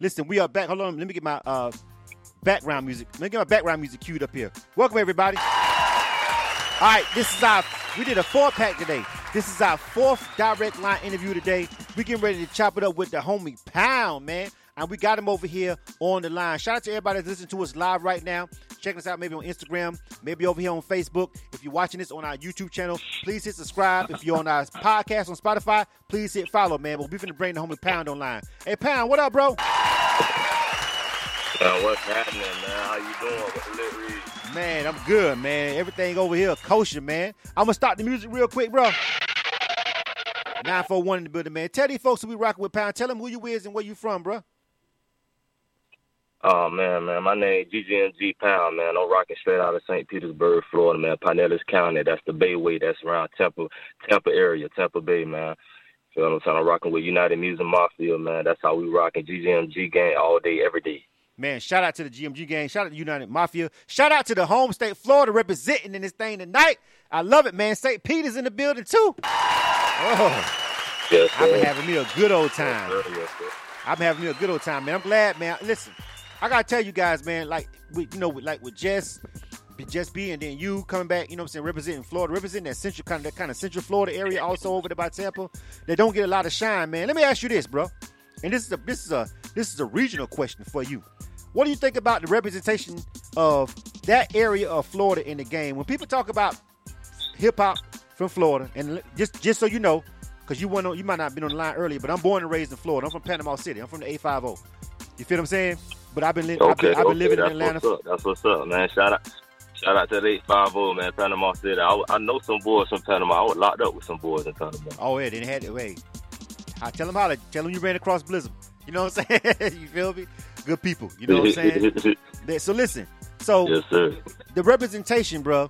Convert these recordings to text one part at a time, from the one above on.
Listen, we are back. Hold on, let me get my uh, background music. Let me get my background music queued up here. Welcome everybody. All right, this is our. We did a four pack today. This is our fourth direct line interview today. We getting ready to chop it up with the homie Pound, man. And we got him over here on the line. Shout out to everybody that's listening to us live right now. Check us out maybe on Instagram, maybe over here on Facebook. If you're watching this on our YouTube channel, please hit subscribe. If you're on our podcast on Spotify, please hit follow, man. But we finna bring the homie Pound online. Hey, Pound, what up, bro? Uh, what's happening, man? How you doing? What's lit read? Man, I'm good, man. Everything over here kosher, man. I'm gonna start the music real quick, bro. 941 in the building, man. Tell these folks who we rocking with Pound. Tell them who you is and where you from, bro. Oh man, man, my name is GGMG Pound, man. I'm rocking straight out of St. Petersburg, Florida, man. Pinellas County. That's the Bayway. That's around Tampa, Tampa area, Tampa Bay, man. Feel what I'm saying? I'm rocking with United Music Mafia, man. That's how we rocking GGMG gang all day, every day. Man, shout out to the GMG gang. Shout out to United Mafia. Shout out to the home state Florida representing in this thing tonight. I love it, man. St. Peter's in the building too. Oh, Yes, I've been having me a good old time. Yes, sir. Yes, sir. I've been having me a good old time, man. I'm glad, man. Listen, I gotta tell you guys, man. Like, with, you know, with, like with Jess, Jess B, and then you coming back. You know, what I'm saying, representing Florida, representing that central kind of that kind of central Florida area, also over there by Tampa. They don't get a lot of shine, man. Let me ask you this, bro. And this is a this is a this is a regional question for you. What do you think about the representation of that area of Florida in the game? When people talk about hip hop from Florida, and just just so you know, because you went on, you might not have been on the line earlier, but I'm born and raised in Florida. I'm from Panama City. I'm from the 850. You feel what I'm saying? But I've been, li- I've Okay, I've been okay, living in Atlanta. what's up. That's what's up, man. Shout out, shout out to the eight five zero, man. Panama City. I, I know some boys from Panama. I was locked up with some boys in Panama. Oh yeah, they had it. Wait, I tell them how to tell them you ran across Blizzum. You know what I'm saying? you feel me? Good people. You know what I'm saying? So listen. So yes, sir. the representation, bro,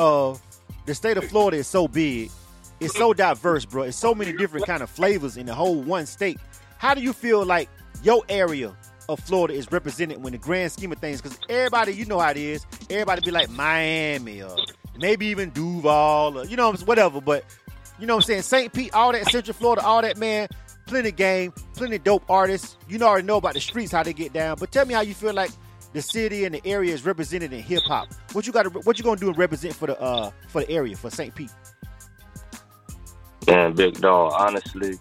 of the state of Florida is so big. It's so diverse, bro. It's so many different kind of flavors in the whole one state. How do you feel like your area of Florida is represented when the grand scheme of things? Because everybody, you know how it is. Everybody be like Miami or maybe even Duval or you know whatever. But you know what I'm saying? St. Pete, all that Central Florida, all that man. Plenty game, plenty dope artists. You already know about the streets how they get down. But tell me how you feel like the city and the area is represented in hip hop. What you got? What you gonna do and represent for the uh for the area for St. Pete? Man, big dog. Honestly,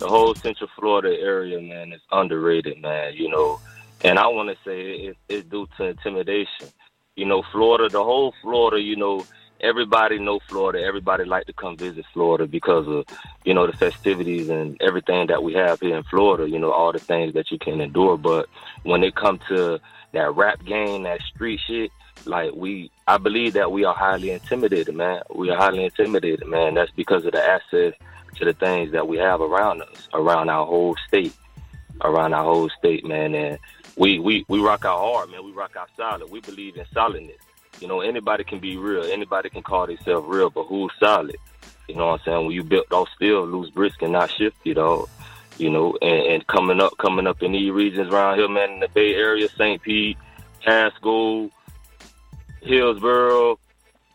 the whole Central Florida area, man, is underrated, man. You know, and I want to say it, it's due to intimidation. You know, Florida, the whole Florida, you know, everybody know Florida. Everybody like to come visit Florida because of, you know, the festivities and everything that we have here in Florida. You know, all the things that you can endure. But when it come to that rap game, that street shit, like we, I believe that we are highly intimidated, man. We are highly intimidated, man. That's because of the access to the things that we have around us, around our whole state, around our whole state, man. And we we we rock our hard, man. We rock our solid. We believe in solidness. You know, anybody can be real. Anybody can call themselves real, but who's solid? You know what I'm saying? When you built off steel, loose brisk and not shifty, dog. You know, and, and coming up, coming up in these regions around here, man, in the Bay Area, St. Pete, Pasco, Hillsborough,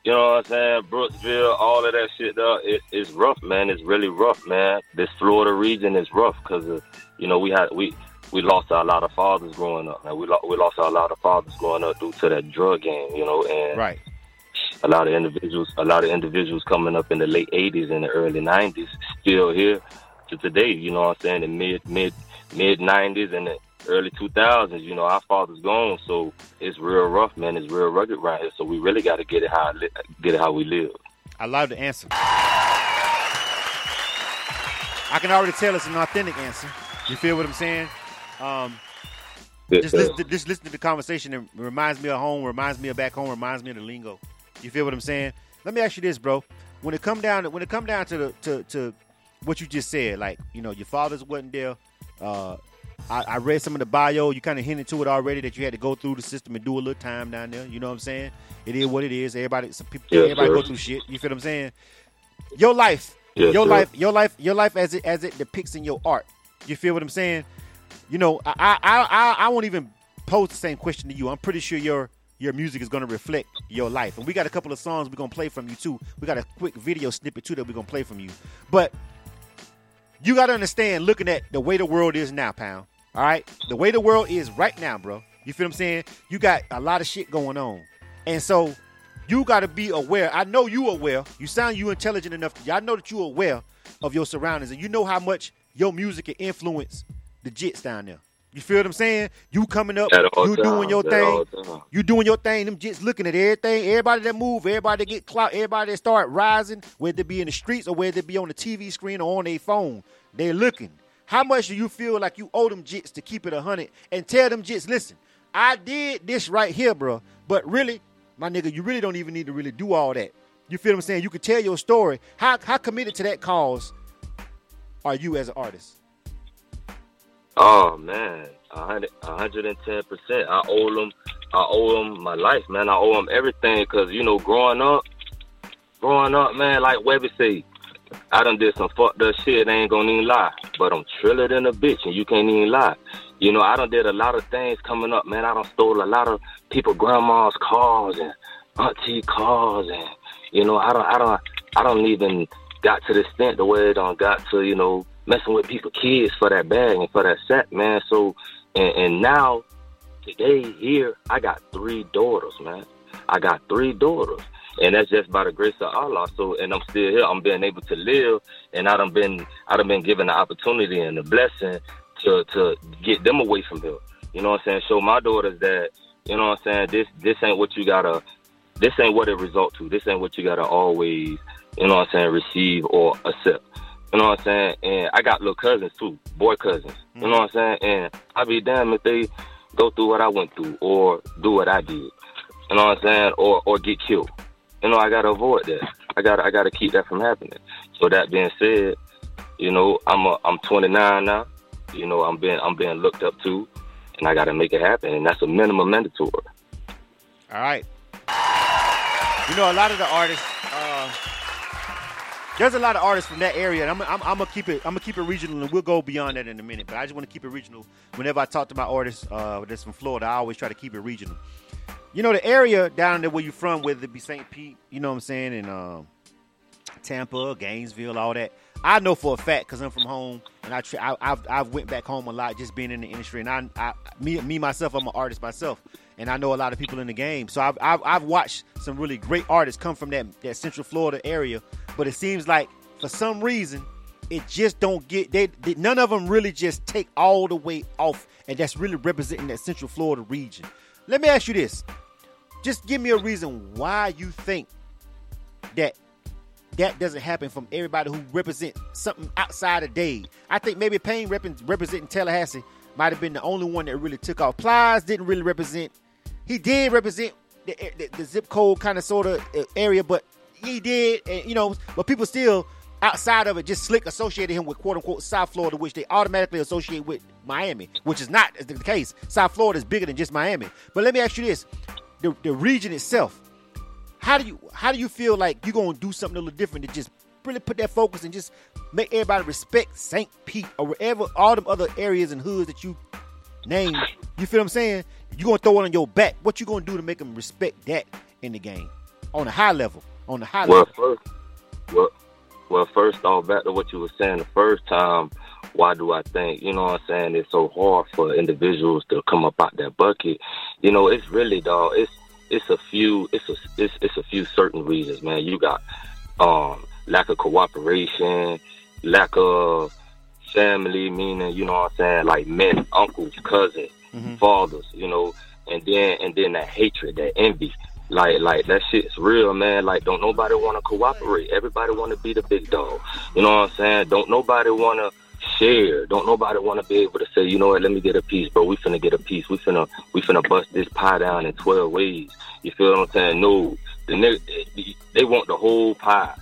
you know what I'm saying, Brooksville, all of that shit, dog. It, it's rough, man. It's really rough, man. This Florida region is rough because, you know, we had we we lost a lot of fathers growing up, man. We lo- we lost a lot of fathers growing up due to that drug game, you know, and Right. a lot of individuals, a lot of individuals coming up in the late '80s and the early '90s, still here to today. You know what I'm saying? The mid mid mid '90s and the early 2000s. You know, our father's gone, so it's real rough, man. It's real rugged right here. So we really got to get it how li- get it how we live. I love the answer. I can already tell it's an authentic answer. You feel what I'm saying? Um, just, listen, just listen to the conversation. It reminds me of home, reminds me of back home, reminds me of the lingo. You feel what I'm saying? Let me ask you this, bro. When it come down to when it come down to the to, to what you just said, like you know your father's wasn't there. Uh, I, I read some of the bio. You kind of hinted to it already that you had to go through the system and do a little time down there. You know what I'm saying? It is what it is. Everybody, some people, Yes, everybody sir. go through shit. You feel what I'm saying? Your life, Yes, your sir. life, your life, your life as it as it depicts in your art. You feel what I'm saying? You know, I I I, I won't even pose the same question to you. I'm pretty sure your your music is going to reflect your life. And we got a couple of songs we're going to play from you too. We got a quick video snippet too that we're going to play from you. But you got to understand, looking at the way the world is now, pound. All right, the way the world is right now, bro. You feel what I'm saying? You got a lot of shit going on, and so you got to be aware. I know you aware. You sound you intelligent enough. I know that you are aware of your surroundings, and you know how much your music can influence the jits down there. You feel what I'm saying? You coming up, you doing your thing, you doing your thing. Them jits looking at everything. Everybody that move, everybody that get clout, everybody that start rising, whether it be in the streets or whether it be on the TV screen or on their phone, they're looking. How much do you feel like you owe them jits to keep it a hundred and tell them jits, listen, I did this right here, bro, but really, my nigga, you really don't even need to really do all that. You feel what I'm saying? You can tell your story. How how committed to that cause are you as an artist? Oh man, hundred and ten percent. I owe them. I owe them my life, man. I owe them everything because you know, growing up, growing up, man, like Webbie say, I done did some fucked up shit. Ain't gonna even lie, but I'm triller than a bitch, and you can't even lie. You know, I done did a lot of things coming up, man. I done stole a lot of people, grandma's cars and auntie cars, and you know, I don't, I don't, I don't even got to the extent the way it done got to, you know, messing with people kids for that bag and for that set, man. So and, and now today here I got three daughters, man. I got three daughters. And that's just by the grace of Allah. So and I'm still here. I'm being able to live and I done been I done been given the opportunity and the blessing to to get them away from here. You know what I'm saying? Show my daughters that, you know what I'm saying, this this ain't what you gotta this ain't what it result to. This ain't what you gotta always, you know what I'm saying, receive or accept. You know what I'm saying? And I got little cousins too, boy cousins. Mm-hmm. You know what I'm saying? And I'd be damn if they go through what I went through or do what I did. You know what I'm saying? Or or get killed. You know, I gotta avoid that. I gotta I gotta keep that from happening. So that being said, you know, I'm a I'm 29 now. You know, I'm being I'm being looked up to, and I gotta make it happen, and that's a minimum mandatory. All right. You know, a lot of the artists. Uh there's a lot of artists from that area, and I'm, I'm, I'm, gonna keep it. I'm gonna keep it regional, and we'll go beyond that in a minute. But I just want to keep it regional. Whenever I talk to my artists uh, that's from Florida, I always try to keep it regional. You know, the area down there where you're from, whether it be St. Pete, you know what I'm saying, and um, Tampa, Gainesville, all that. I know for a fact because I'm from home, and I, I have I've went back home a lot just being in the industry, and I, I me me myself, I'm an artist myself and I know a lot of people in the game. So I've, I've, I've, watched some really great artists come from that, that Central Florida area, but it seems like for some reason it just don't get they, they, none of them really just take all the way off, and that's really representing that Central Florida region. Let me ask you this: just give me a reason why you think that that doesn't happen from everybody who represent something outside of Dade. I think maybe Payne representing Tallahassee might have been the only one that really took off. Plies didn't really represent he did represent the, the, the zip code kind of sort of uh, area, but he did, and you know, but people still outside of it just slick associated him with quote unquote South Florida, which they automatically associate with Miami, which is not the case. South Florida is bigger than just Miami. But let me ask you this: the, the region itself, how do you how do you feel like you're gonna do something a little different to just really put that focus and just make everybody respect St. Pete or wherever all them other areas and hoods that you name? You feel what I'm saying? You're gonna throw it on your back. What you gonna do to make them respect that in the game on a high level? On the high well, level. First, well, well, first off, back to what you were saying the first time. Why do I think you know what I'm saying? It's so hard for individuals to come up out that bucket. You know, it's really dog. It's it's a few. It's a it's it's a few certain reasons, man. You got um lack of cooperation, lack of family, meaning you know what I'm saying, like men, uncles, cousins mm-hmm. fathers, you know, and then and then that hatred, that envy. Like like that shit's real, man. Like don't nobody wanna cooperate. Everybody wanna be the big dog. You know what I'm saying? Don't nobody wanna share. Don't nobody want to be able to say, you know what, let me get a piece, bro. We finna get a piece. We finna we finna bust this pie down in twelve ways. You feel what I'm saying? No, the they, they want the whole pie.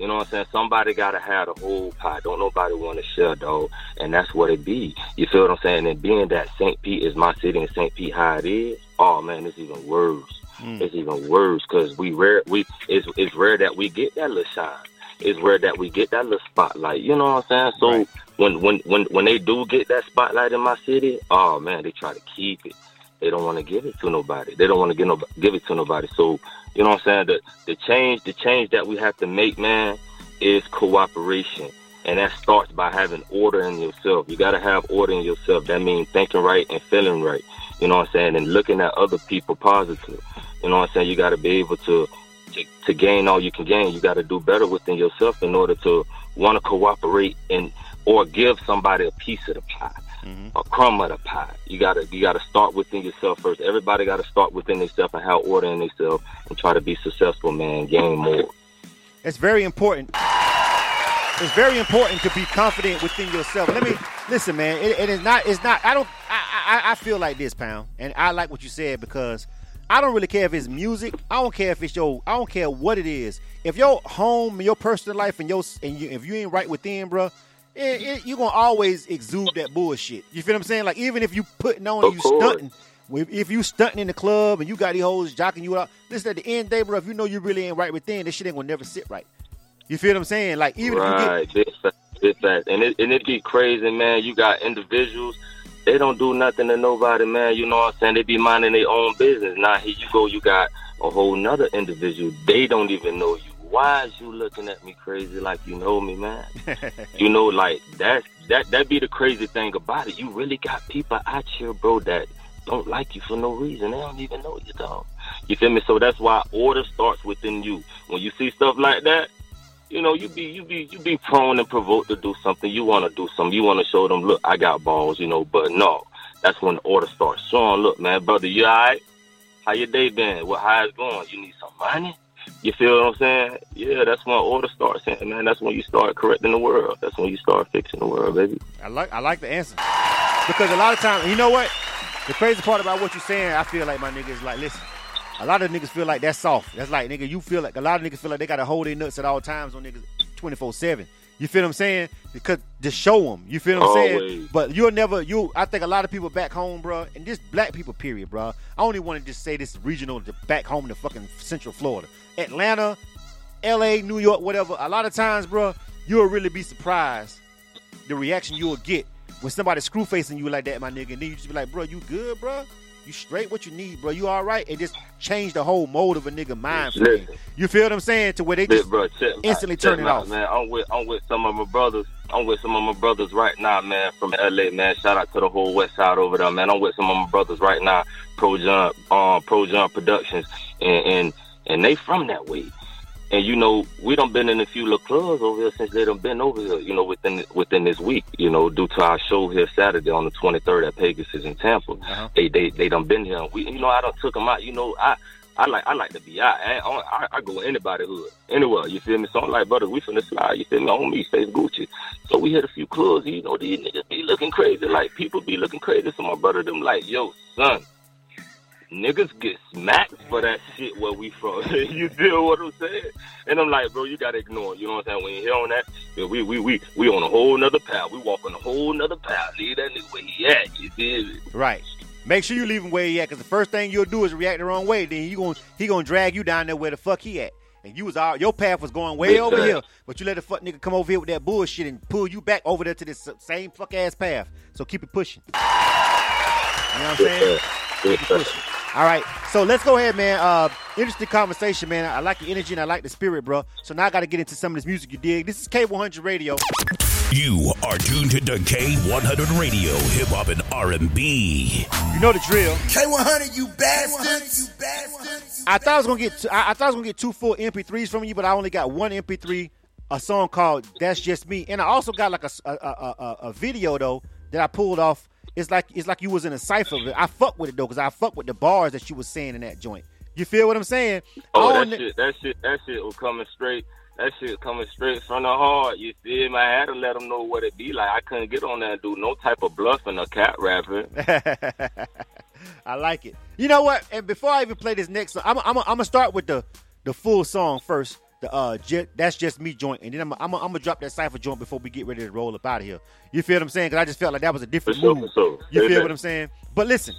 You know what I'm saying? Somebody gotta have the whole pie. Don't nobody want to share though, and that's what it be. You feel what I'm saying? And being that St. Pete is my city and St. Pete how it is, oh man, it's even worse. Mm. It's even worse because we rare we it's it's rare that we get that little shine. It's rare that we get that little spotlight. You know what I'm saying? So right. when when when when they do get that spotlight in my city, oh man, they try to keep it. They don't want to give it to nobody. They don't want to give no, give it to nobody. So you know what I'm saying? The the change the change that we have to make, man, is cooperation. And that starts by having order in yourself. You got to have order in yourself. That means thinking right and feeling right. You know what I'm saying? And looking at other people positive. You know what I'm saying? You got to be able to, to to gain all you can gain. You got to do better within yourself in order to want to cooperate and or give somebody a piece of the pie, mm-hmm. a crumb of the pie. You gotta you gotta start within yourself first. Everybody got to start within themselves and have order in themselves and try to be successful, man. Gain more. It's very important. It's very important to be confident within yourself. Let me listen, man. It, it is not. It's not. I don't. I, I I feel like this, pound, and I like what you said because I don't really care if it's music. I don't care if it's your. I don't care what it is. If your home and your personal life and your and you, if you ain't right within, bro, it, it, you're gonna always exude that bullshit. You feel what I'm saying? Like even if you putting on and you stunting, if you stunting in the club and you got these hoes jocking you out, listen at the end day, bro. If you know you really ain't right within, this shit ain't gonna never sit right. You feel what I'm saying? Like even right, if you get this, that, and it and it be crazy, man. You got individuals they don't do nothing to nobody, man. You know what I'm saying? They be minding their own business. Now here you go, you got a whole nother individual. They don't even know you. Why is you looking at me crazy like you know me, man? you know, like that that that be the crazy thing about it. You really got people out here, bro, that don't like you for no reason. They don't even know you, dog. You feel me? So that's why order starts within you. When you see stuff like that, you know, you be you be you be prone and provoked to do something. You want to do something. You want to show them, look, I got balls, you know. But no, that's when the order starts. Sean, look, man, brother, you alright? How your day been? What how it's going? You need some money? You feel what I'm saying? Yeah, that's when order starts, and man, that's when you start correcting the world. That's when you start fixing the world, baby. I like I like the answer because a lot of times, you know what? The crazy part about what you're saying, I feel like my nigga is like, listen, a lot of niggas feel like that's soft. That's like nigga, you feel like a lot of niggas feel like they gotta hold their nuts at all times on niggas twenty four seven. You feel what I'm saying? Because just show them. You feel what I'm Always. saying? But you'll never. You. I think a lot of people back home, bro, and just black people, period, bro. I only want to just say this regional, to back home to fucking Central Florida, Atlanta, L.A., New York, whatever. A lot of times, bro, you'll really be surprised the reaction you'll get when somebody screw facing you like that, my nigga. And then you just be like, bro, you good, bro? You straight what you need, bro. You all right? And just change the whole mode of a nigga mind frame. You feel what I'm saying? To where they just bro, check, instantly check turn it off. Man, I'm with I'm with some of my brothers. I'm with some of my brothers right now, man, from LA, man. Shout out to the whole West Side over there, man. I'm with some of my brothers right now, Pro Jump, um, Pro Jump Productions, and and and they from that way. And you know, we don't been in a few little clubs over here since they done been over here. You know, within within this week. You know, due to our show here Saturday on the 23rd at Pegasus in Tampa, uh-huh. they they they done been here. We, you know, I done took them out. You know, I. I like I like to be out. I, I, I go anybody hood, anywhere. You feel me? So I'm like, brother, we finna slide. You feel me? On me, face Gucci. So we hit a few clubs. You know, these niggas be looking crazy. Like people be looking crazy. So my brother, them like, yo, son, niggas get smacked for that shit where we from. you deal what I'm saying? And I'm like, bro, you gotta ignore it. You know what I'm saying? When you hear on that, we we we we on a whole nother path. We walk on a whole nother path. Leave that nigga where he at. You feel me? Right. Make sure you leave him where he at, because the first thing you'll do is react the wrong way. Then you going he gonna drag you down there where the fuck he at. And you was all your path was going way over here, but you let the fuck nigga come over here with that bullshit and pull you back over there to this same fuck ass path. So keep it pushing. You know what I'm saying? Keep it pushing. All right, so let's go ahead, man. Uh, interesting conversation, man. I like the energy and I like the spirit, bro. So now I got to get into some of this music you dig. This is K100 Radio. You are tuned to K100 Radio, hip hop and R&B. You know the drill. K100, you bastards! You bastards! I thought I was gonna get. Two, I, I thought I was gonna get two full MP3s from you, but I only got one MP3, a song called "That's Just Me," and I also got like a a, a, a, a video though that I pulled off it's like it's like you was in a cipher. I fuck with it though, cause I fuck with the bars that you was saying in that joint. You feel what I'm saying? Oh, that shit, that shit, that shit was coming straight. That shit coming straight from the heart. You feel me? I had to let them know what it be like. I couldn't get on there and do no type of bluffing or cat rapping. I like it. You know what? And before I even play this next song, I'm, I'm, I'm gonna start with the the full song first the uh that's just me joint, and then I'm I'm, I'm gonna drop that cipher joint before we get ready to roll up out of here. You feel what I'm saying? Because I just felt like that was a different sure, move. Sure. You feel what I'm saying? But listen,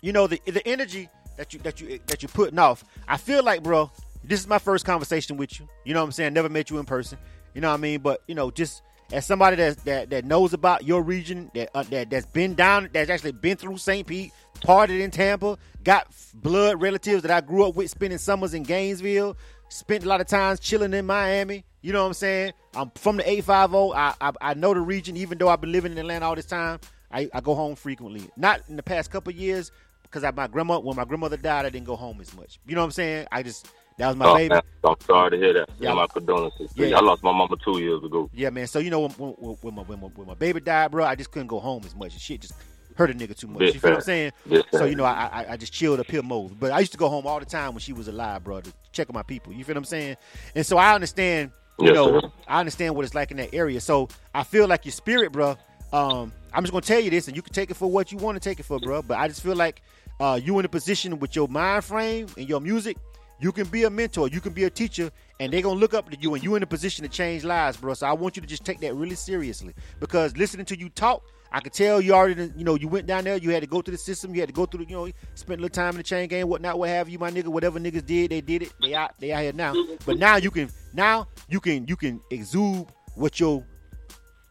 you know the the energy that you that you that you're putting off. I feel like, bro, this is my first conversation with you. You know what I'm saying? Never met you in person. You know what I mean? But you know, just as somebody that that, that knows about your region, that uh, that that's been down, that's actually been through St. Pete, parted in Tampa, got blood relatives that I grew up with, spending summers in Gainesville, spent a lot of times chilling in Miami. You know what I'm saying? I'm from the 850. I, I I know the region, even though I've been living in Atlanta all this time. I, I go home frequently. Not in the past couple years, because I, my grandma when my grandmother died, I didn't go home as much. You know what I'm saying? I just that was my oh, baby. Man, I'm sorry to hear that. Yeah. My condolences. Yeah. I lost my mama two years ago. Yeah, man. So you know when, when, when, my, when, my, when my baby died, bro, I just couldn't go home as much. Shit just hurt a nigga too much. Big you feel what I'm saying? Big So you know I, I I just chilled up here mode. But I used to go home all the time when she was alive, bro, to check on my people. You feel what I'm saying? And so I understand. You Yes, know, sir. I understand what it's like in that area. So I feel like your spirit, bro. Um, I'm just gonna tell you this, and you can take it for what you want to take it for, bro. But I just feel like uh, you in a position with your mind frame and your music, you can be a mentor, you can be a teacher, and they're gonna look up to you, and you in a position to change lives, bro. So I want you to just take that really seriously because listening to you talk. I could tell you already, you know, you went down there, you had to go through the system, you had to go through, the, you know, spent a little time in the chain game, whatnot, what have you, my nigga. Whatever niggas did, they did it. They out, they out here now. But now you can, now you can, you can exude what your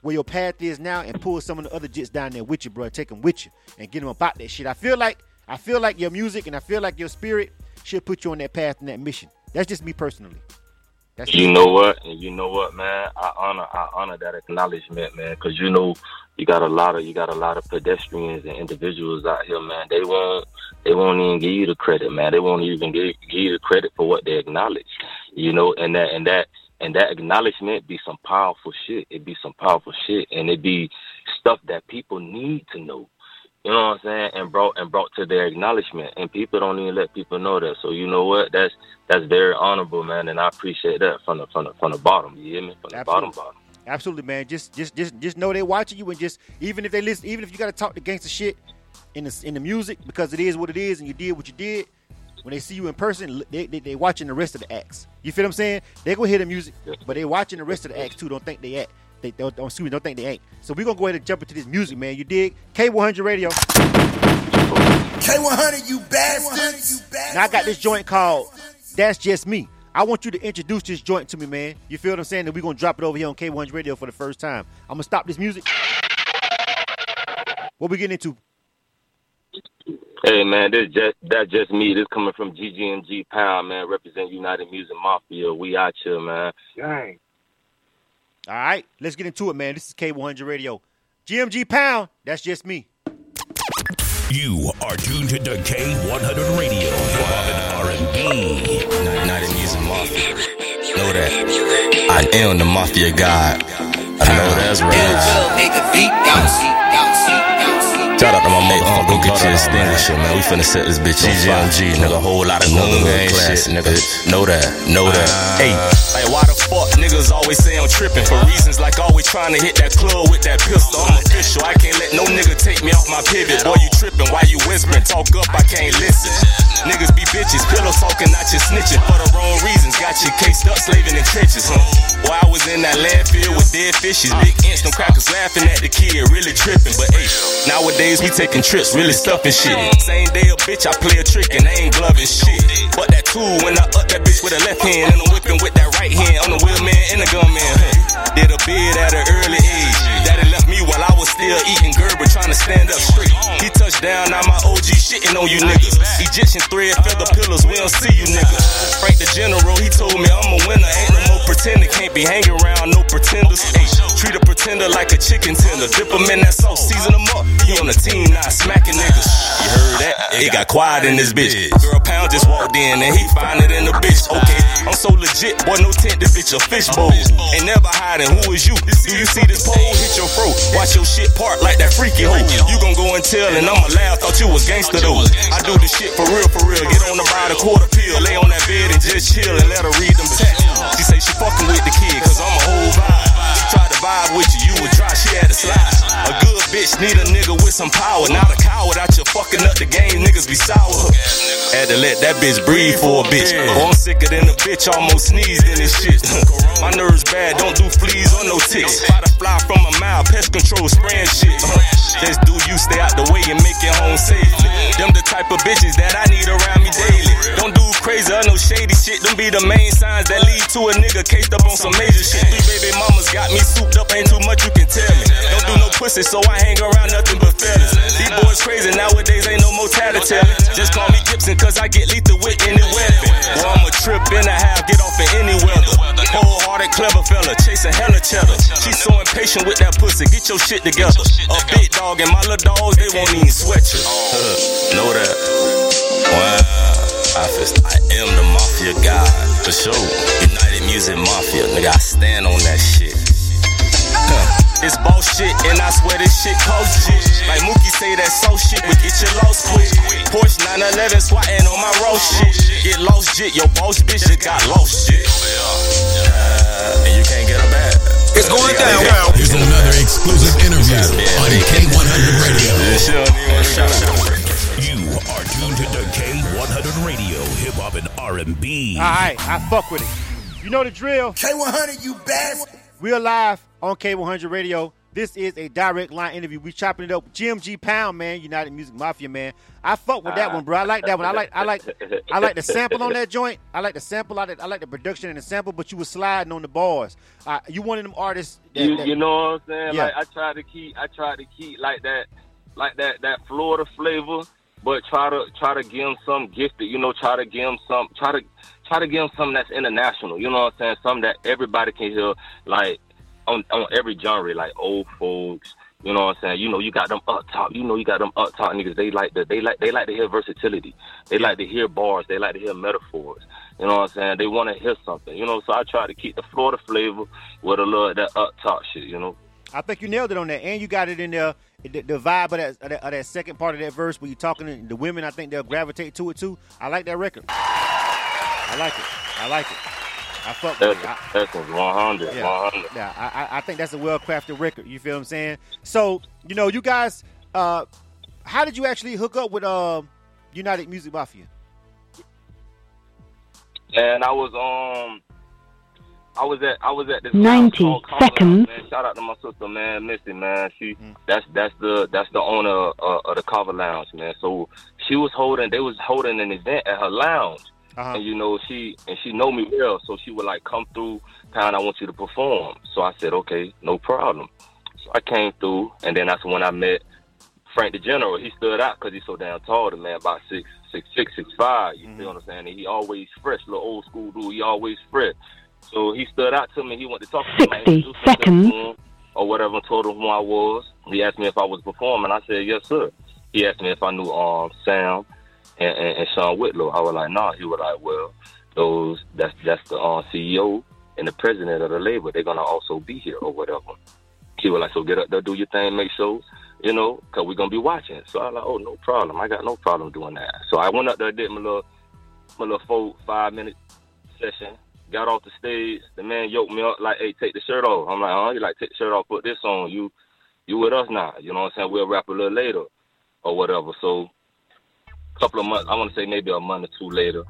where your path is now and pull some of the other jits down there with you, bro. Take them with you and get them about that shit. I feel like I feel like your music and I feel like your spirit should put you on that path and that mission. That's just me personally. That's You know what? And you know what, man? I honor I honor that acknowledgement, man, because you know you got a lot of you got a lot of pedestrians and individuals out here, man. They won't they won't even give you the credit, man. They won't even give, give you the credit for what they acknowledge. You know, and that and that and that acknowledgement be some powerful shit. It be some powerful shit, and it be stuff that people need to know. You know what I'm saying? And brought and brought to their acknowledgement, and people don't even let people know that. So you know what? That's that's very honorable, man, and I appreciate that from the from the from the bottom. You hear me? From the Absolutely. bottom, bottom. Absolutely, man. Just just just just know they watching you and just even if they listen, even if you gotta talk the gangster shit in the in the music because it is what it is and you did what you did. When they see you in person, they they, they watching the rest of the acts. You feel what I'm saying? They go hear the music, but they watching the rest of the acts too. Don't think they act. They don't, don't excuse me, don't think they ain't. So we're gonna go ahead and jump into this music, man. You dig? K100 Radio. K100, you bastards. Now I got this joint called That's Just Me. I want you to introduce this joint to me, man. You feel what I'm saying? That we're gonna drop it over here on K100 Radio for the first time. I'm gonna stop this music. What we getting into? Hey man, this just that just me. This coming from GGMG Pound, man. Represent United Music Mafia. We out here, man. All right, let's get into it, man. This is K100 Radio. GMG Pound, that's just me. You are tuned to the K100 Radio, hip and R&B. United Music Mafia. Know that. I am the Mafia God. I know that's right. Shout out to my motherfucker. Go get your extinguisher, man. We finna set this bitch on GMG, nigga. Whole lot of gun gang shit, nigga. Know that, know that. Uh, hey, hey, why the fuck niggas always say I'm tripping? For reasons like always trying to hit that club with that pistol. I'm official. I can't let no nigga take me off my pivot. Boy, you tripping. Why you whispering? Talk up, I can't listen. Niggas be bitches, pillow talking, not just snitching. For the wrong reasons, got you cased up, slaving in trenches, huh? While I was in that landfill with dead fishes. Big inch, them crackers laughing at the kid, really tripping. But hey, nowadays we taking trips, really stuffing shit. Same day a bitch, I play a trick and I ain't gloving shit. But that tool, when I up that bitch with a left hand, and I'm whipping with that right hand. I'm the wheelman and the gunman. Hey, did a bid at an early age. Daddy left me while I was still eating Gerber, trying to stand up straight. Down, now my OG shitting on you niggas. Egyptian thread, feather pillars, we don't see you niggas. Frank the General, he told me I'm a winner. Ain't no more pretender, can't be hanging around no pretenders. Hey, treat a pretender like a chicken tender. Dip him in that sauce, season him up. He on the team now, smacking niggas. You heard that? It got quiet in this bitch. Girl Pound just walked in and he find it in the bitch. Okay, I'm so legit, boy, no tent, this bitch a fishbowl. Ain't never hiding, who is you? Do you see this pole? Hit your fro. Watch your shit part like that freaky hoe. You gon' go and tell, and I'ma laugh, thought you was gangster though. I do this shit for real, for real. Get on the ride, a quarter pill, lay on that bed and just chill and let her read them texts. She say she fucking with the kid, cause I'm a whole vibe. Tried to vibe with you, you would try, she had to slide. A good bitch need a nigga with some power, not a coward out here fucking up the game, niggas be sour. Had to let that bitch breathe for a bitch. Boy, oh, I'm sicker than a bitch, almost sneezed in this shit. My nerves bad, don't do fleas or no ticks. Fight a fly from a mile, pest control spraying shit. Just do you stay out the way and make your home safe. Oh, Them the type of bitches that I need around crazy no shady shit. Them be the main signs that lead to a nigga cased up on some major shit. Three baby mamas got me souped up, ain't too much you can tell me. Don't do no pussy, so I hang around nothing but fellas. These boys crazy nowadays, ain't no more tattletale. Just call me Gibson, cause I get lethal with any weapon. Boy, I'm a trip and a half, get off in any weather. Wholehearted, clever, fella, chasing hella cheddar. She so impatient with that pussy, get your shit together. A big dog and my little dogs, they won't even sweat you. Uh, know that. Wow. I, fist, I am the mafia god, for sure. United Music Mafia, nigga, I stand on that shit. It's boss shit, and I swear this shit cost shit. Like Mookie say that so shit, we get you lost quick. Porsche 911 swatting on my road shit. Get lost shit, your boss bitch it got lost shit. Uh, and you can't get her back. It's going down. Here's another exclusive interview on K100 Radio. Radio, hip hop and R&B. All right, I fuck with it. You know the drill. K100, you bastard. We're live on K100 Radio. This is a direct line interview. We chopping it up. with GMG Pound, man, United Music Mafia, man. I fuck with that one, bro. I like that one. I like, I like, I like the sample on that joint. I like the sample. I like, I like the production and the sample. But you were sliding on the bars. Uh, you one of them artists. That, You, that- you know what I'm saying? Yeah. Like I try to keep, I try to keep like that, like that, that Florida flavor, but try to try to give them some gifted. You know, try to give them some, try to try to give them something that's international. You know what I'm saying? Something that everybody can hear, like on on every genre, like old folks. You know what I'm saying? You know, you got them up top. You know, you got them up top niggas. They like the, they like they like to hear versatility. They like to hear bars. They like to hear metaphors. You know what I'm saying? They want to hear something. You know, so I try to keep the Florida flavor with a little of that up top shit. You know. I think you nailed it on that, and you got it in there. The, the vibe of that, of that of that second part of that verse where you're talking to the women. I think they'll gravitate to it too. I like that record. I like it. I like it. I fuck with it. I, that's 100. Yeah, 100. yeah. I, I- I think that's a well crafted record. You feel what I'm saying? So you know, you guys, uh, how did you actually hook up with uh, United Music Mafia? And I was um, I was at I was at this 90 lounge called seconds. Man, shout out to my sister, man, Missy, man. She Mm. that's that's the that's the owner uh, of the Cover Lounge, man. So she was holding they was holding an event at her lounge. Uh-huh. and you know she and she know me well, so she would like come through. Kind, I want you to perform. So I said, okay, no problem. So I came through, and then that's when I met Frank the General. He stood out because he's so damn tall, the man, about six, six, six, six, five. You feel what I'm saying? And he always fresh, little old school dude. He always fresh. So he stood out to me. He wanted to talk to me. 60 introduced myself to seconds. him Or whatever, and told him who I was. He asked me if I was performing. I said, yes, sir. He asked me if I knew um Sam and, and, and Sean Whitlow. I was like, nah. He was like, well, those that's that's the uh, CEO and the president of the label. They're gonna also be here or whatever. He was like, so get up there, do your thing, make sure, you know, cause we're gonna be watching. So I was like, oh, no problem. I got no problem doing that. So I went up there, did my little my little four five minute session. Got off the stage. The man yoked me up like, hey, take the shirt off. I'm like, oh, you like take the shirt off, put this on. You you with us now. You know what I'm saying? We'll rap a little later or whatever. So a couple of months, I want to say maybe a month or two later,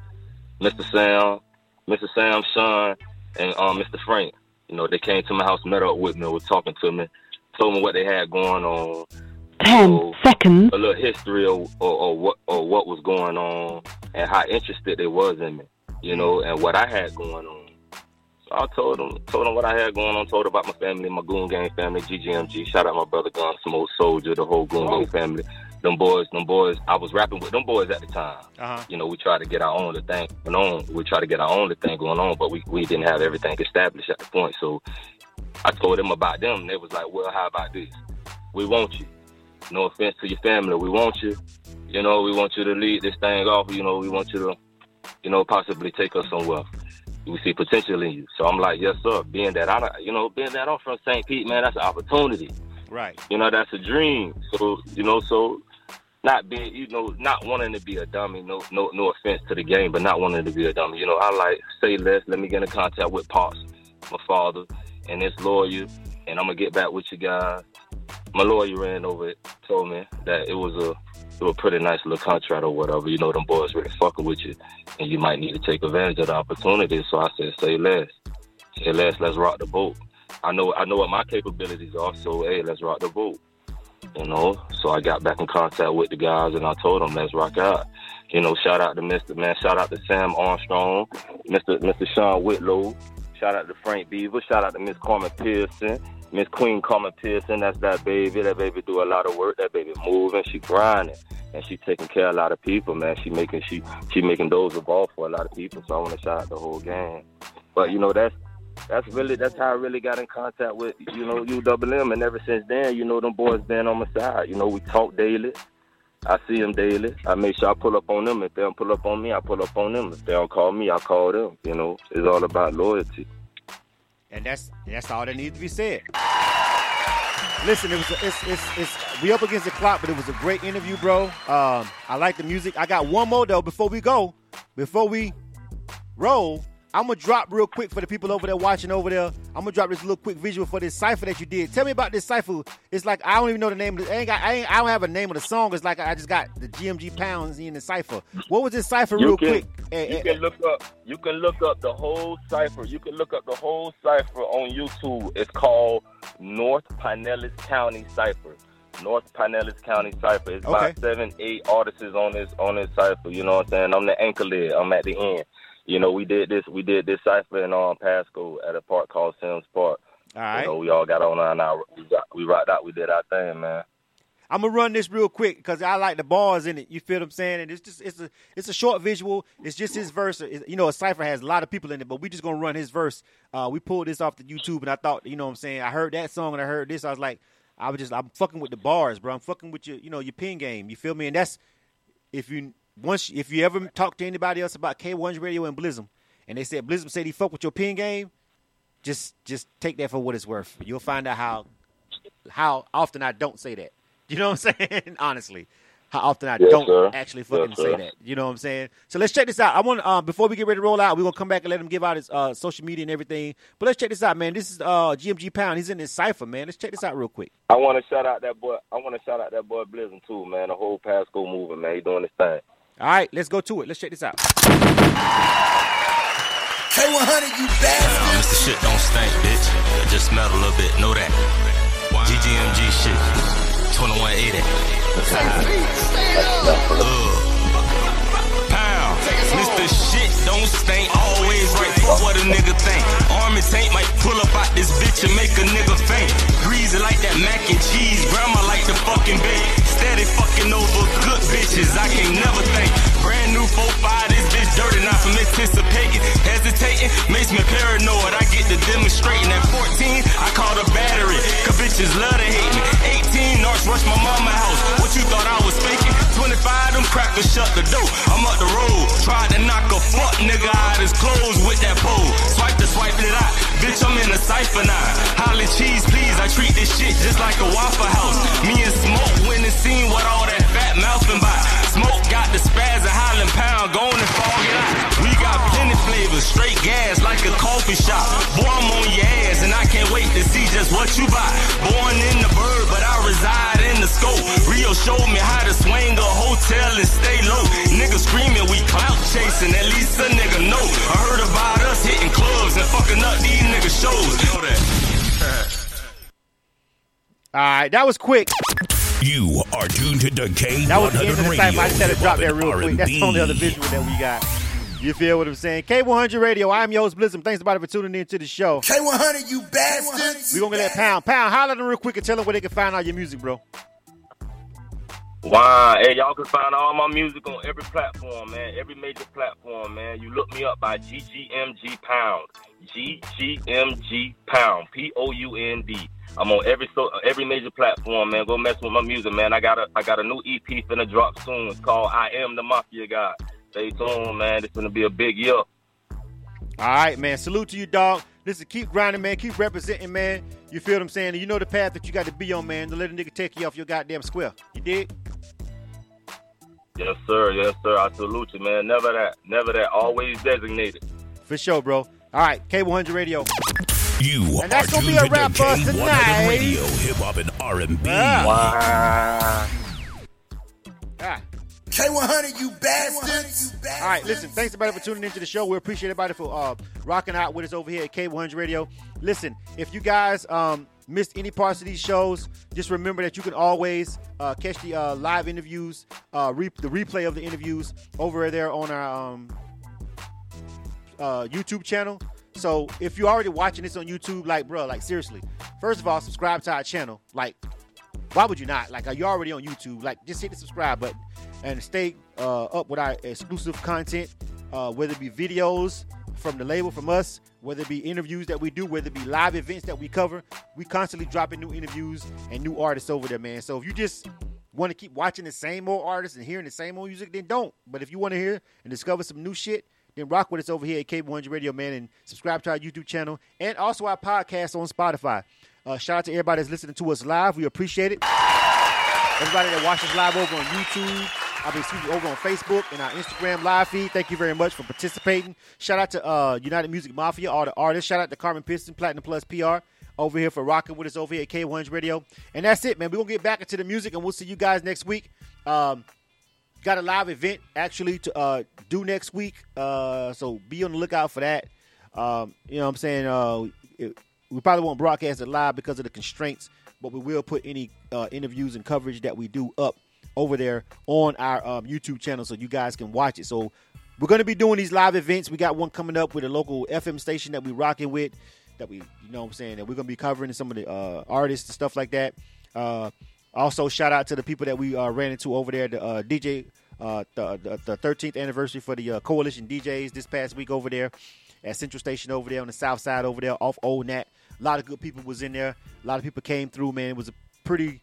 Mr. Sam, Mr. Sam, Sean, and um, Mr. Frank, you know, they came to my house, met up with me, was talking to me, told me what they had going on, 10 So, seconds. a little history of or, or what or what was going on, and how interested they was in me, you know, and what I had going on. So I told them, told them what I had going on, told about my family, my Goon Gang family, GGMG. Shout out my brother Gun Smoke Soldier, the whole Goon Gang family. Them boys, them boys. I was rapping with them boys at the time. Uh-huh. You know, we tried to get our own thing going on. We tried to get our own thing going on, but we we didn't have everything established at the point. So I told them about them. They was like, "Well, how about this? We want you. No offense to your family, we want you. You know, we want you to lead this thing off. You know, we want you to, you know, possibly take us somewhere. We see potential in you. So I'm like, yes, sir. Being that I, you know, being that I'm from St. Pete, man, that's an opportunity. Right. You know, that's a dream. So, you know, so not being, you know, not wanting to be a dummy. No, no, no offense to the game, but not wanting to be a dummy. You know, I like say less. Let me get in contact with Pops, my father, and this lawyer, and I'm gonna get back with you guys. My lawyer ran over it, told me that it was a, it was a pretty nice little contract or whatever. You know, them boys really fucking with you, and you might need to take advantage of the opportunity. So I said, say less, say less. Let's rock the boat. I know, I know what my capabilities are. So hey, let's rock the boat you know. So I got back in contact with the guys and I told them let's rock out. You know, shout out to Mr. Man, shout out to Sam Armstrong, Mr. Mr. Sean Whitlow, shout out to Frank Beaver, shout out to Miss Carmen Pearson, Miss Queen Carmen Pearson. That's that baby. That baby do a lot of work. That baby moving. She grinding. And she taking care of a lot of people, man. She making she she making those evolve for a lot of people. So I want to shout out the whole gang. But you know that's that's really that's how I really got in contact with you know UWM, and ever since then, you know them boys been on my side. You know we talk daily. I see them daily. I make sure I pull up on them. If they don't pull up on me, I pull up on them. If they don't call me, I call them. You know, it's all about loyalty. And that's that's all that needs to be said. Listen, it was a, it's, it's it's we up against the clock, but it was a great interview, bro. Um, I like the music. I got one more though before we go. Before we roll, I'm gonna drop real quick for the people over there watching over there. I'm gonna drop this little quick visual for this cipher that you did. Tell me about this cipher. It's like I don't even know the name of it. I ain't got, I, ain't, I don't have a name of the song. It's like I just got the GMG pounds in the cipher. What was this cipher real can- quick? You can look up. You can look up the whole cipher. You can look up the whole cipher on YouTube. It's called North Pinellas County Cipher. North Pinellas County Cipher. It's Okay. about seven, eight artists on this on this cipher. You know what I'm saying? I'm the anchor lid. I'm at the end. You know, we did this. We did this cipher in um, Pasco at a park called Sims Park. all right. You know, we all got on our, our we, rock, we rocked out. We did our thing, man. I'm gonna run this real quick because I like the bars in it. You feel what I'm saying? And it's just it's a it's a short visual. It's just his verse. It- you know, a cipher has a lot of people in it, but we just gonna run his verse. Uh, we pulled this off the YouTube, and I thought, you know, what I'm saying, I heard that song and I heard this. I was like, I was just I'm fucking with the bars, bro. I'm fucking with your you know your pin game. You feel me? And that's if you once if you ever talk to anybody else about K1's Radio and Blizzum, and they said Blizzum said he fuck with your pin game, just just take that for what it's worth. You'll find out how how often I don't say that. You know what I'm saying? Honestly, how often I Yes, don't sir. actually fucking Yes, say that. You know what I'm saying? So let's check this out. I want uh, before we get ready to roll out, we're gonna come back and let him give out his uh, social media and everything. But let's check this out, man. This is uh, GMG Pound. He's in his cipher, man. Let's check this out real quick. I want to shout out that boy. I want to shout out that boy Blizzard too, man. The whole Pasco movement, man. He doing his thing. All right, let's go to it. Let's check this out. K100, you Nah, bastard. Mr. Shit don't stink, bitch. It just smelled a little bit. Know that. GGMG shit. 2180. Ugh. Pound. Mr. Shit don't stink. Always right for what a nigga think. Army tank might pull up out this bitch and make a nigga faint. Greasy like that mac and cheese. Grandma like the fucking bake. Steady fucking over good bitches. I can't never think. Brand new 4-5. This bitch dirty, not from anticipating. Hesitating makes me paranoid. I get to demonstrating. At 14, I called a battery. Cause bitches love to hate me. 18, North rush my mama house. What you thought I was faking? 25, them crackers shut the door. I'm up the road. Tried to knock a fuck nigga out his clothes with that pole. Swipe to swiping it out. Bitch, I'm in a cipher now. Holly cheese, please. I treat this shit just like a Waffle House. Me and Smoke went and seen what all that fat by. Smoke got the spaz and Highland Pound. Go on and out. We got plenty flavors. Straight gas like a coffee shop. Boy, I'm on your ass and I can't wait to see just what you buy. Born in the bird, but I reside in the scope. Rio showed me how to swing a hotel and stay low. Niggas screaming, we clout chasing. At least a nigga know. I heard about us hitting clubs and fucking up these shows. All right, that was quick. You are tuned to K100 That was the end of the Radio. cipher. I just had to drop that hip-hop real and quick. That's the only other visual that we got. You feel what I'm saying? K100 Radio. I'm your host Blizzum. Thanks everybody for tuning in to the show. K100, you bastards. We're gonna get that pound. Pound, holler at them real quick and tell them where they can find all your music, bro. Wow, hey, y'all can find all my music on every platform, man. Every major platform, man. You look me up by GGMG Pound. GGMG Pound. P O U N D. I'm on every so every major platform, man. Go mess with my music, man. I got a I got a new EP finna drop soon. It's called I Am the Mafia God. Stay tuned, man. It's gonna be a big year. All right, man. Salute to you, dog. Listen, keep grinding, man. Keep representing, man. You feel what I'm saying? And you know the path that you got to be on, man. Don't let a nigga take you off your goddamn square. You dig? Yes, sir. Yes, sir. I salute you, man. Never that. Never that. Always designated. For sure, bro. All right, K100 Radio. You And that's are gonna be tuned a to wrap for us K100 tonight. Radio, hip hop and R&B. Ah. Wow. Ah. K100, you bastards. All right, listen, thanks everybody for tuning into the show. We appreciate everybody for uh, rocking out with us over here at K100 Radio. Listen, if you guys um, missed any parts of these shows, just remember that you can always uh, catch the uh, live interviews, uh, re- the replay of the interviews over there on our um, uh, YouTube channel. So if you're already watching this on YouTube, like, bro, like seriously, first of all, subscribe to our channel. Like, why would you not? Like, are you already on YouTube? Like, just hit the subscribe button and stay uh, up with our exclusive content, uh, whether it be videos, from the label, from us, whether it be interviews that we do, whether it be live events that we cover, we constantly dropping new interviews and new artists over there, man. So if you just want to keep watching the same old artists and hearing the same old music, then don't. But if you want to hear and discover some new shit, then rock with us over here at K100 Radio, man, and subscribe to our YouTube channel and also our podcast on Spotify. Uh, shout out to everybody that's listening to us live. We appreciate it. Everybody that watches live over on YouTube, I mean, excuse me, over on Facebook and our Instagram live feed. Thank you very much for participating. Shout out to uh, United Music Mafia, all the artists. Shout out to Carmen Piston, Platinum Plus PR, over here for rocking with us over here at K100 Radio. And that's it, man. We're going to get back into the music and we'll see you guys next week. Um, got a live event actually to uh, do next week. Uh, so be on the lookout for that. Um, you know what I'm saying? Uh, it, we probably won't broadcast it live because of the constraints, but we will put any uh, interviews and coverage that we do up over there on our um, YouTube channel so you guys can watch it. So we're going to be doing these live events. We got one coming up with a local FM station that we're rocking with that we, you know what I'm saying, that we're going to be covering some of the uh, artists and stuff like that. Also, shout out to the people that we uh, ran into over there, the uh, DJ, uh, the, the, the 13th anniversary for the uh, Coalition DJs this past week over there at Central Station over there on the south side over there off Old Nat. A lot of good people was in there. A lot of people came through, man. It was a pretty,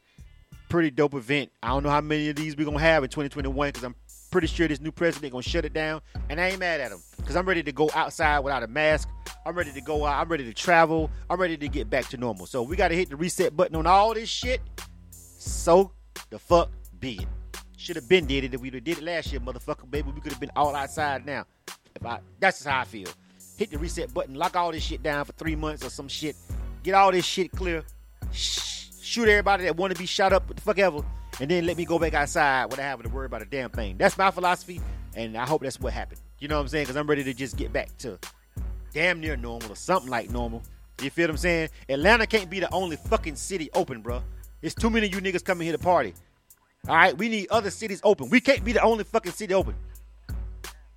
pretty dope event. I don't know how many of these we're going to have in 2021 because I'm pretty sure this new president going to shut it down. And I ain't mad at him because I'm ready to go outside without a mask. I'm ready to go out. I'm ready to travel. I'm ready to get back to normal. So we got to hit the reset button on all this shit. So the fuck be it. Should have been did it if we did it last year, motherfucker. Baby, we could have been all outside now. If I, that's just how I feel. Hit the reset button, lock all this shit down for three months or some shit. Get all this shit clear. Shoot everybody that want to be shot up, what the fuck ever, and then let me go back outside without having to worry about a damn thing. That's my philosophy, and I hope that's what happened. You know what I'm saying? Because I'm ready to just get back to damn near normal or something like normal. You feel what I'm saying? Atlanta can't be the only fucking city open, bro. It's too many of you niggas coming here to party. All right, we need other cities open. We can't be the only fucking city open.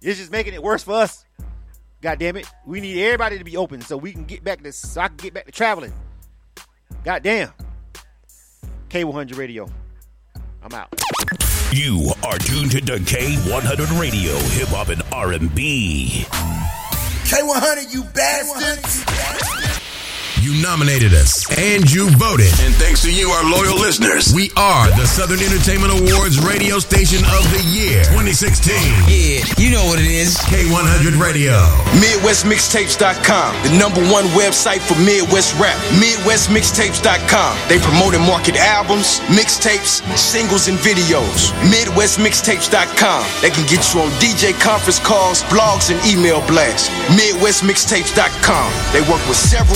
It's just making it worse for us. God damn it. We need everybody to be open so we can get back to so I can get back to traveling. God damn. K100 Radio. I'm out. You are tuned to K100 Radio, Hip Hop and R&B. K100, you bastards! You nominated us and you voted. And thanks to you, our loyal listeners, we are the Southern Entertainment Awards Radio Station of the Year 2016. Yeah, you know what it is. K100 Radio. MidwestMixtapes.com, the number one website for Midwest rap. MidwestMixtapes.com. They promote and market albums, mixtapes, singles, and videos. MidwestMixtapes.com. They can get you on DJ conference calls, blogs, and email blasts. MidwestMixtapes.com. They work with several